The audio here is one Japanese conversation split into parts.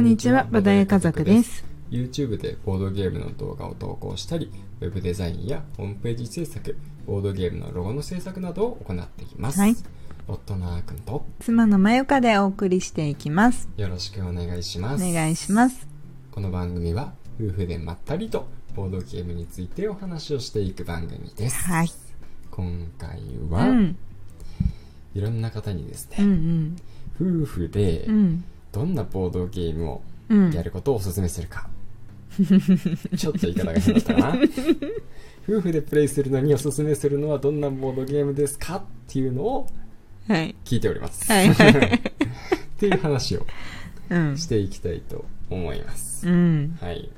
んにちは、ボドゲ家族です。YouTube でボードゲームの動画を投稿したり、ウェブデザインやホームページ制作、ボードゲームのロゴの制作などを行っています。はい夫のあーくんと妻のまゆかでお送りしていきます。よろしくお願いします。お願いします。この番組は夫婦でまったりとボードゲームについてお話をしていく番組です。はい。今回うは、ん。いろんな方にですうんね、夫婦でうん。うん。どんなボードゲームをうん。やることをお勧めするか。ちょっと言い方が変だったかな。夫婦でプレイするのにおすすめするのはどんなボードゲームですかっていうのをはい。聞いております。はい っていう話をうん。していきたいと思います。うん。はい。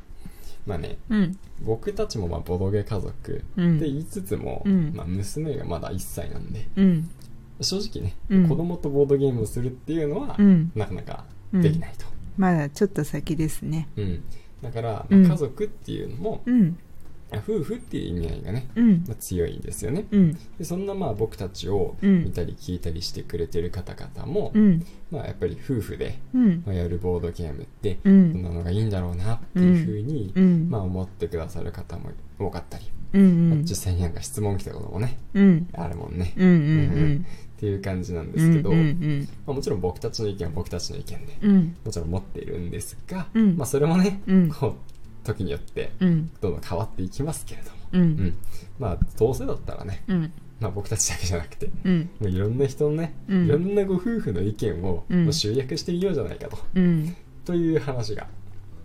まあね、うん。僕たちもまあボドゲ家族うんって言いつつも、うんまあ、娘がまだ1歳なんでうん。正直ね、うん子供とボードゲームをするっていうのは、うん。なかなかできないと、まだちょっと先ですね。うんだから、うんまあ、家族っていうのも、うん。夫婦っていう意味合いがね、うん。まあ、強いですよねうん。でそんなまあ僕たちをうん見たり聞いたりしてくれてる方々も、うん。まあ、やっぱり夫婦でうん。まあやるボードゲームってうどんん。なのがいいんだろうなっていうふうに、うん。まあ、思ってくださる方も多かったり、実際になんか質問来たこともねうん。あるもんね、うん。うん。っていう感じなんうん。ですけど、うん。うん。まあ、もちろん僕たちの意見は僕たちの意見でうん。もちろん持っているんですが、うんまあ、それもね、うんこう時によってうん。どんどん変わっていきますけれども、う。うんん、まあどうせだったらね、うん。まあ、僕たちだけじゃなくてうん。もういろんな人のね、うんいろんなご夫婦の意見を集約してみようじゃないかと、うん。という話が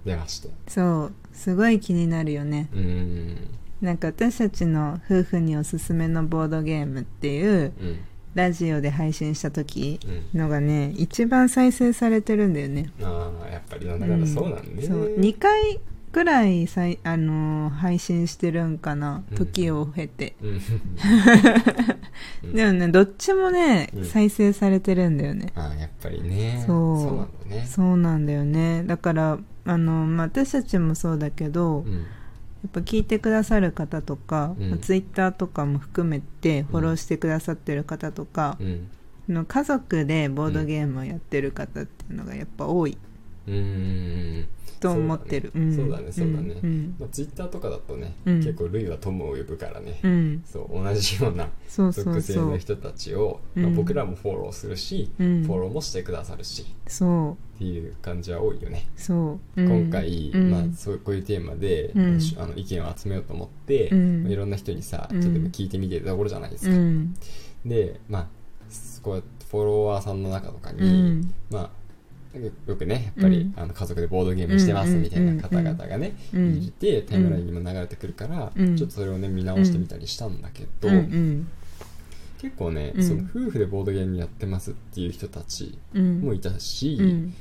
出ましてそう。すごい気になるよね。うーんなんか私たちの夫婦におすすめのボードゲームっていううん。ラジオで配信した時うん。のがね一番再生されてるんだよね。ああやっぱりだかんだそうなんね、そう。2回くらいさい、あのー配信してるんかな。うん。時を経て、うん。う んでもねどっちもね、うん。再生されてるんだよね。ああやっぱりね。そう。なんだね。そうなんだよね。だからあの、まあ、私たちもそうだけど、うんやっぱ聞いてくださる方とか、うん。まあツイッターとかも含めてフォローしてくださってる方とか、うん。の家族でボードゲームをやってる方っていうのがやっぱ多いうん。うんと思ってる。そうだね。そうだねうんまあ、ツイッターとかだとね、うん。結構類は友を呼ぶからね、うん、うんそう同じような属性の人たちを、うん。まあ、僕らもフォローするし、うん。フォローもしてくださるしそう。っていう感じは多いよね、そう、うん。今回、うん。まあ、そうこういうテーマで、うん。あの意見を集めようと思って、うん。まあいろんな人にさうん。ちょっと聞いてみてたところじゃないですか、うん。でまあこうやってフォロワーさんの中とかに、うん。まあよよくねやっぱり、うん。あの家族でボードゲームしてますみたいな方々がね、うんいてタイムラインにも流れてくるから、うん。ちょっとそれをね見直してみたりしたんだけど、結構ね、うん。その夫婦でボードゲームやってますっていう人たちうん。もいたし、うん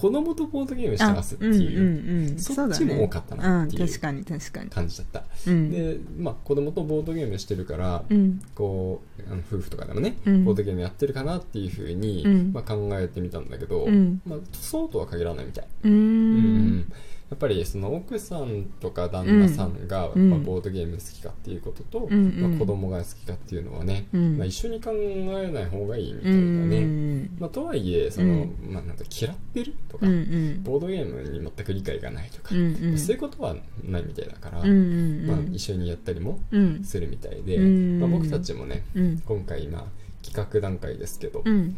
子供とボードゲームしてますっていうそっちも多かったなっていう感じだった、うん。で、まあ、子供とボードゲームしてるから、うん。こうあの夫婦とかでもね、うん。ボードゲームやってるかなっていうふうに、うん。まあ、考えてみたんだけど、うん。まあ、そうとは限らないみたい、うんやっぱりその奥さんとか旦那さんがやっぱうん。ボードゲーム好きかっていうことと、うんうん。まあ、子供が好きかっていうのはね、うん。まあ、一緒に考えない方がいいみたういなね、んまあ、とはいえその、うん。まあ、なんか嫌ってるとか、うんうん。ボードゲームに全く理解がないとか、うんうん。そういうことはないみたいだから、うんうんまあ、一緒にやったりもうん。するみたいで、うん。まあ、僕たちもねうん。今回今企画段階ですけど、うん。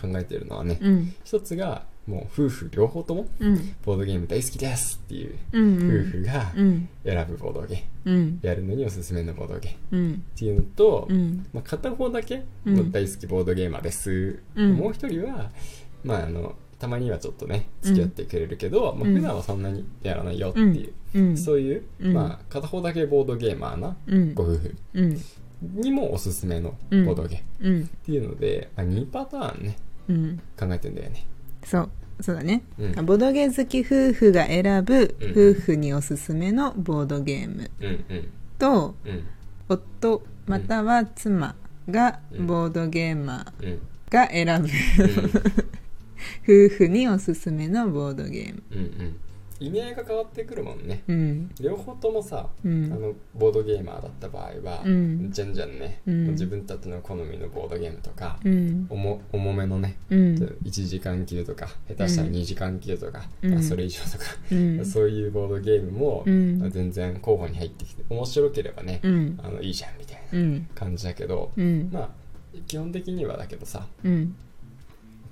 考えているのはね、うん。一つがもう夫婦両方ともうん。ボードゲーム大好きですっていううん夫婦がうん。選ぶボードゲーム、うん。やるのにおすすめのボードゲーム。うん。っていうのと、うん。まあ、片方だけ大好きボードゲーマーです、うん。もう一人は、まあ、あのたまにはちょっとね付き合ってくれるけど、まあ、うん普段はそんなにやらないよっていう、うん。そういう、うん。まあ、片方だけボードゲーマーなうん。ご夫婦うん。にもおすすめのボうん。ードゲームうん。っていうので、まあ、2パターンねうん。考えてんだよね。そうそうだね、うん。ボドゲ好き夫婦が選ぶうん。夫婦におすすめのボードゲームうんうん。とうん。夫または妻がうん。ボードゲーマうん。ーが選ぶ 夫婦におすすめのボードゲーム。うんうん意味合いが変わってくるもんね。うん。両方ともさ、うん。あのボードゲーマーだった場合は、うん。じゃんじゃんね、うん。自分たちの好みのボードゲームとか、うん。重重めのね、うん。1時間級とか下手したら2時間級とか、それ以上とか、うん。そういうボードゲームも、うん。全然候補に入ってきて面白ければね、うん。あのいいじゃんみたいなうん。感じだけど、うん。まあ基本的にはだけどさうん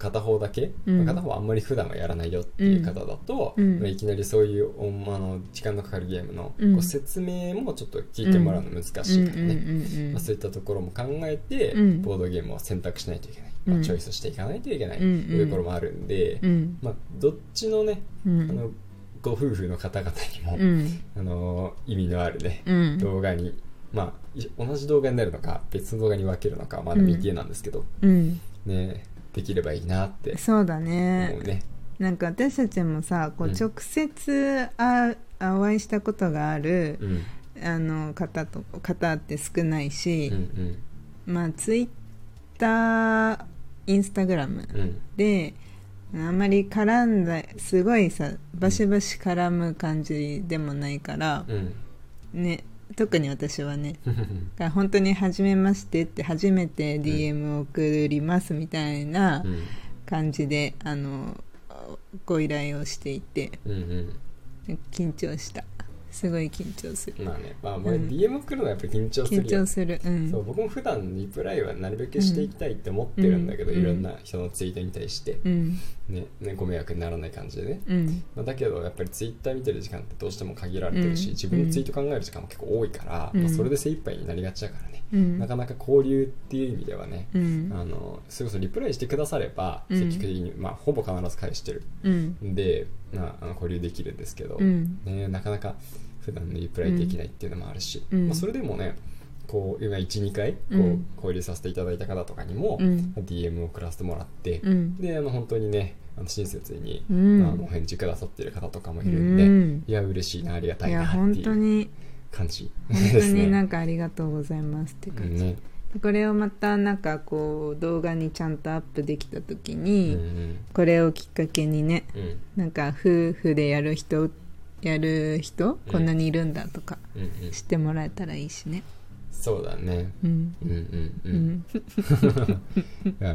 片方だけ、うん。まあ片方はあんまり普段はやらないよっていう方だと、うん。まあいきなりそういうおあの時間のかかるゲームの、うん。こう説明もちょっと聞いてもらうの難しいからね、まあ、そういったところも考えて、うん。ボードゲームを選択しないといけない、うん。まあ、チョイスしていかないといけない。とうん。いうところもあるんで、うん。まあ、どっちのね、うん。あのご夫婦の方々にも、うん。あの意味のあるね、うん。動画に、まあ、い同じ動画になるのか別の動画に分けるのかはまだ未定なんですけど、うん。ね、できればいいなってそうだ思ねうね。なんか私たちもさこううん。直接あお会いしたことがあるうん。あの方と方って少ないしうんうん。まあツイッターインスタグラムうん。であんまり絡んだすごいさバシバシ絡む感じでもないからうん。ね特に私はね本当に初めましてって初めて DM を送りますみたいなうん。感じであのご依頼をしていてうん。緊張したすごい緊張する。まあね、まあ、まあうん。DM 来るのはやっぱり緊張するよ。緊張する。うん。そう僕も普段リプライはなるべくしていきたいって思ってるんだけど、うん。いろんな人のツイートに対して、うん。ねね、ご迷惑にならない感じでね、うん。まあ、だけどやっぱりツイッター見てる時間ってどうしても限られてるし、うん。自分のツイート考える時間も結構多いから、うん。まあ、それで精一杯になりがちだからね、うん。なかなか交流っていう意味ではね、うん。あのそれこそリプライしてくださればうん。積極的に、まあ、ほぼ必ず返してる。で、まあ、あの交流できるんですけど、うん。ね、なかなか普段のリプライできないっていうのもあるし、うんまあ、それでもねこう今12回こう、交流させていただいた方とかにも、DM を送らせてもらって、うんであの本当にねあの親切に、あのお返事くださってる方とかもいるんで、んいや嬉しいなありがたいいや本なっていう当に感じ本当ですね。になんかありがとうございますって感じ、ねこれをまたなんかこう動画にちゃんとアップできた時に、これをきっかけにねなんか夫婦でやる人やる人、うん。こんなにいるんだとか知ってもらえたらいいしね。そうだね。うん。うんうんううん。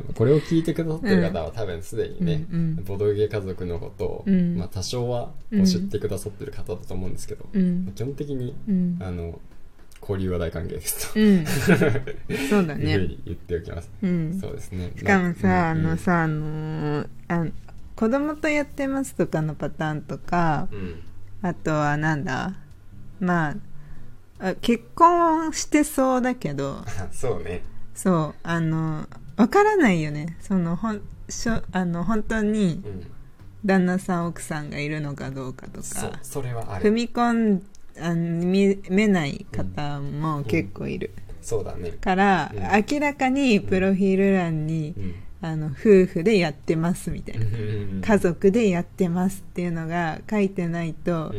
これを聞いてくださってる方は多分すでにね、うんうんボドゲ家族のことを、うん。まあ、多少は知ってくださってる方だと思うんですけど、うん。基本的にうん。あの交流は大歓迎ですと、う んそうだねに言っておきます、うん。そうですね。しかもさ、うんあのさあのーあ子供とやってますとかのパターンとかうんあとはなんだ？まああ結婚してそうだけど。あ そうね。そうあのわからないよね。そのほんしょあの本当にうん。旦那さん奥さんがいるのかどうかとか。それはあ踏るみ込んあ見めない方も結構いる、そうだね。から、うん。明らかにプロフィール欄に、うんあの夫婦でやってますみたいな、うん。家族でやってますっていうのが書いてないと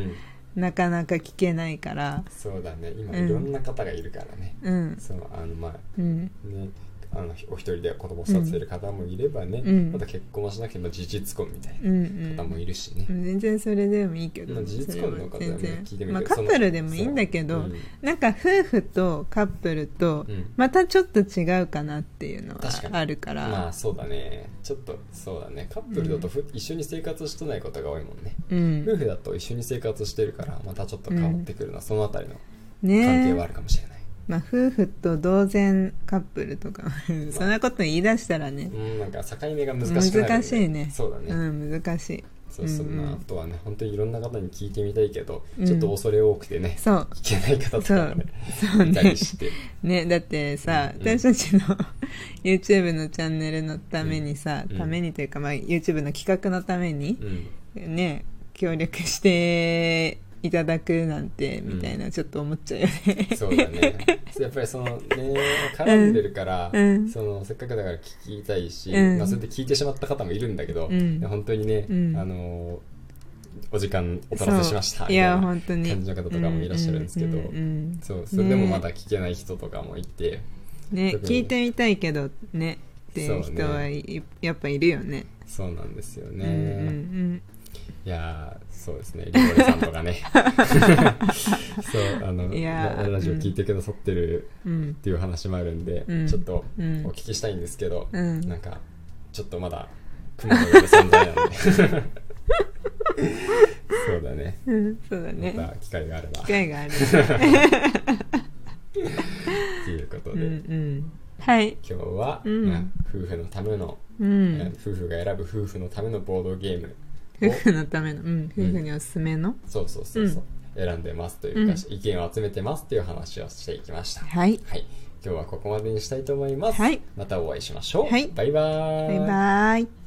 う、ん。なかなか聞けないから。そうだね。今うん。いろんな方がいるからね、うん。そうあのまあうん。ねあのお一人で子供を育ててる方もいればね、うん。また結婚もしなくても事実婚みたいうんな方もいるしね、うん全然それでもいいけど、まあ事実婚の方はね聞いてみる然まあ、カップルでもいいんだけど、そう。うん。なんか夫婦とカップルとうん。またちょっと違うかなっていうのはあるから。まあそうだね。ちょっとそうだね。カップルだとふ、一緒に生活してないことが多いもんね、うん。夫婦だと一緒に生活してるからまたちょっと変わってくるのは、そのあたりの関係はあねるかもしれない、まあ夫婦と同然カップルとかそんなこと言い出したらね。うんなんか境目が難しくなるよ難しいね。そうだね、うん難しい。そうそんうんまあ、あとはね本当にいろんな方に聞いてみたいけど、うん。ちょっと恐れ多くてねそう。聞けない方とかもねそう。いたりねして。ねだってさ、うんうん。私たちの YouTube のチャンネルのためにさ、うん。ためにというか、まあ、YouTube の企画のためにう、ん。ね協力していただくなんてみたいなちょっと思っちゃうよね、そうだね。やっぱりそのね絡んでるから、うん。そのせっかくだから聞きたいし、うん。まあ、それで聞いてしまった方もいるんだけど、うん。本当にね、うん。あのお時間お取らせしましたいやみたいな本当に。感じの方とかもいらっしゃるんですけど、うんうんうんそうそれでもまだ聞けない人とかもいて、ね聞いてみたいけどねっていう人はいやっぱいるよね。そうなんですよね、うんうんいやーそうですね。リコレさんとかね。そうあのララジオ聞いてくださってるうん。っていう話もあるんで、うん。ちょっとうん。お聞きしたいんですけど、うん。なんかちょっとまだ雲の上で存在なんで。そうだね。うんそうだまねた機会があれば。機会があるっていうことうんで、うん。はい。今日は、うん。まあ夫婦のための、うえんー夫婦が選ぶ夫婦のためのボードゲーム夫婦のためのうん夫婦におすすめの？そうそうそうそう、選んでますというか、意見を集めてますっていう話をしていきました。はい。はい。今日はここまでにしたいと思います、はい。またお会いしましょう、はい。バイバーバイバイ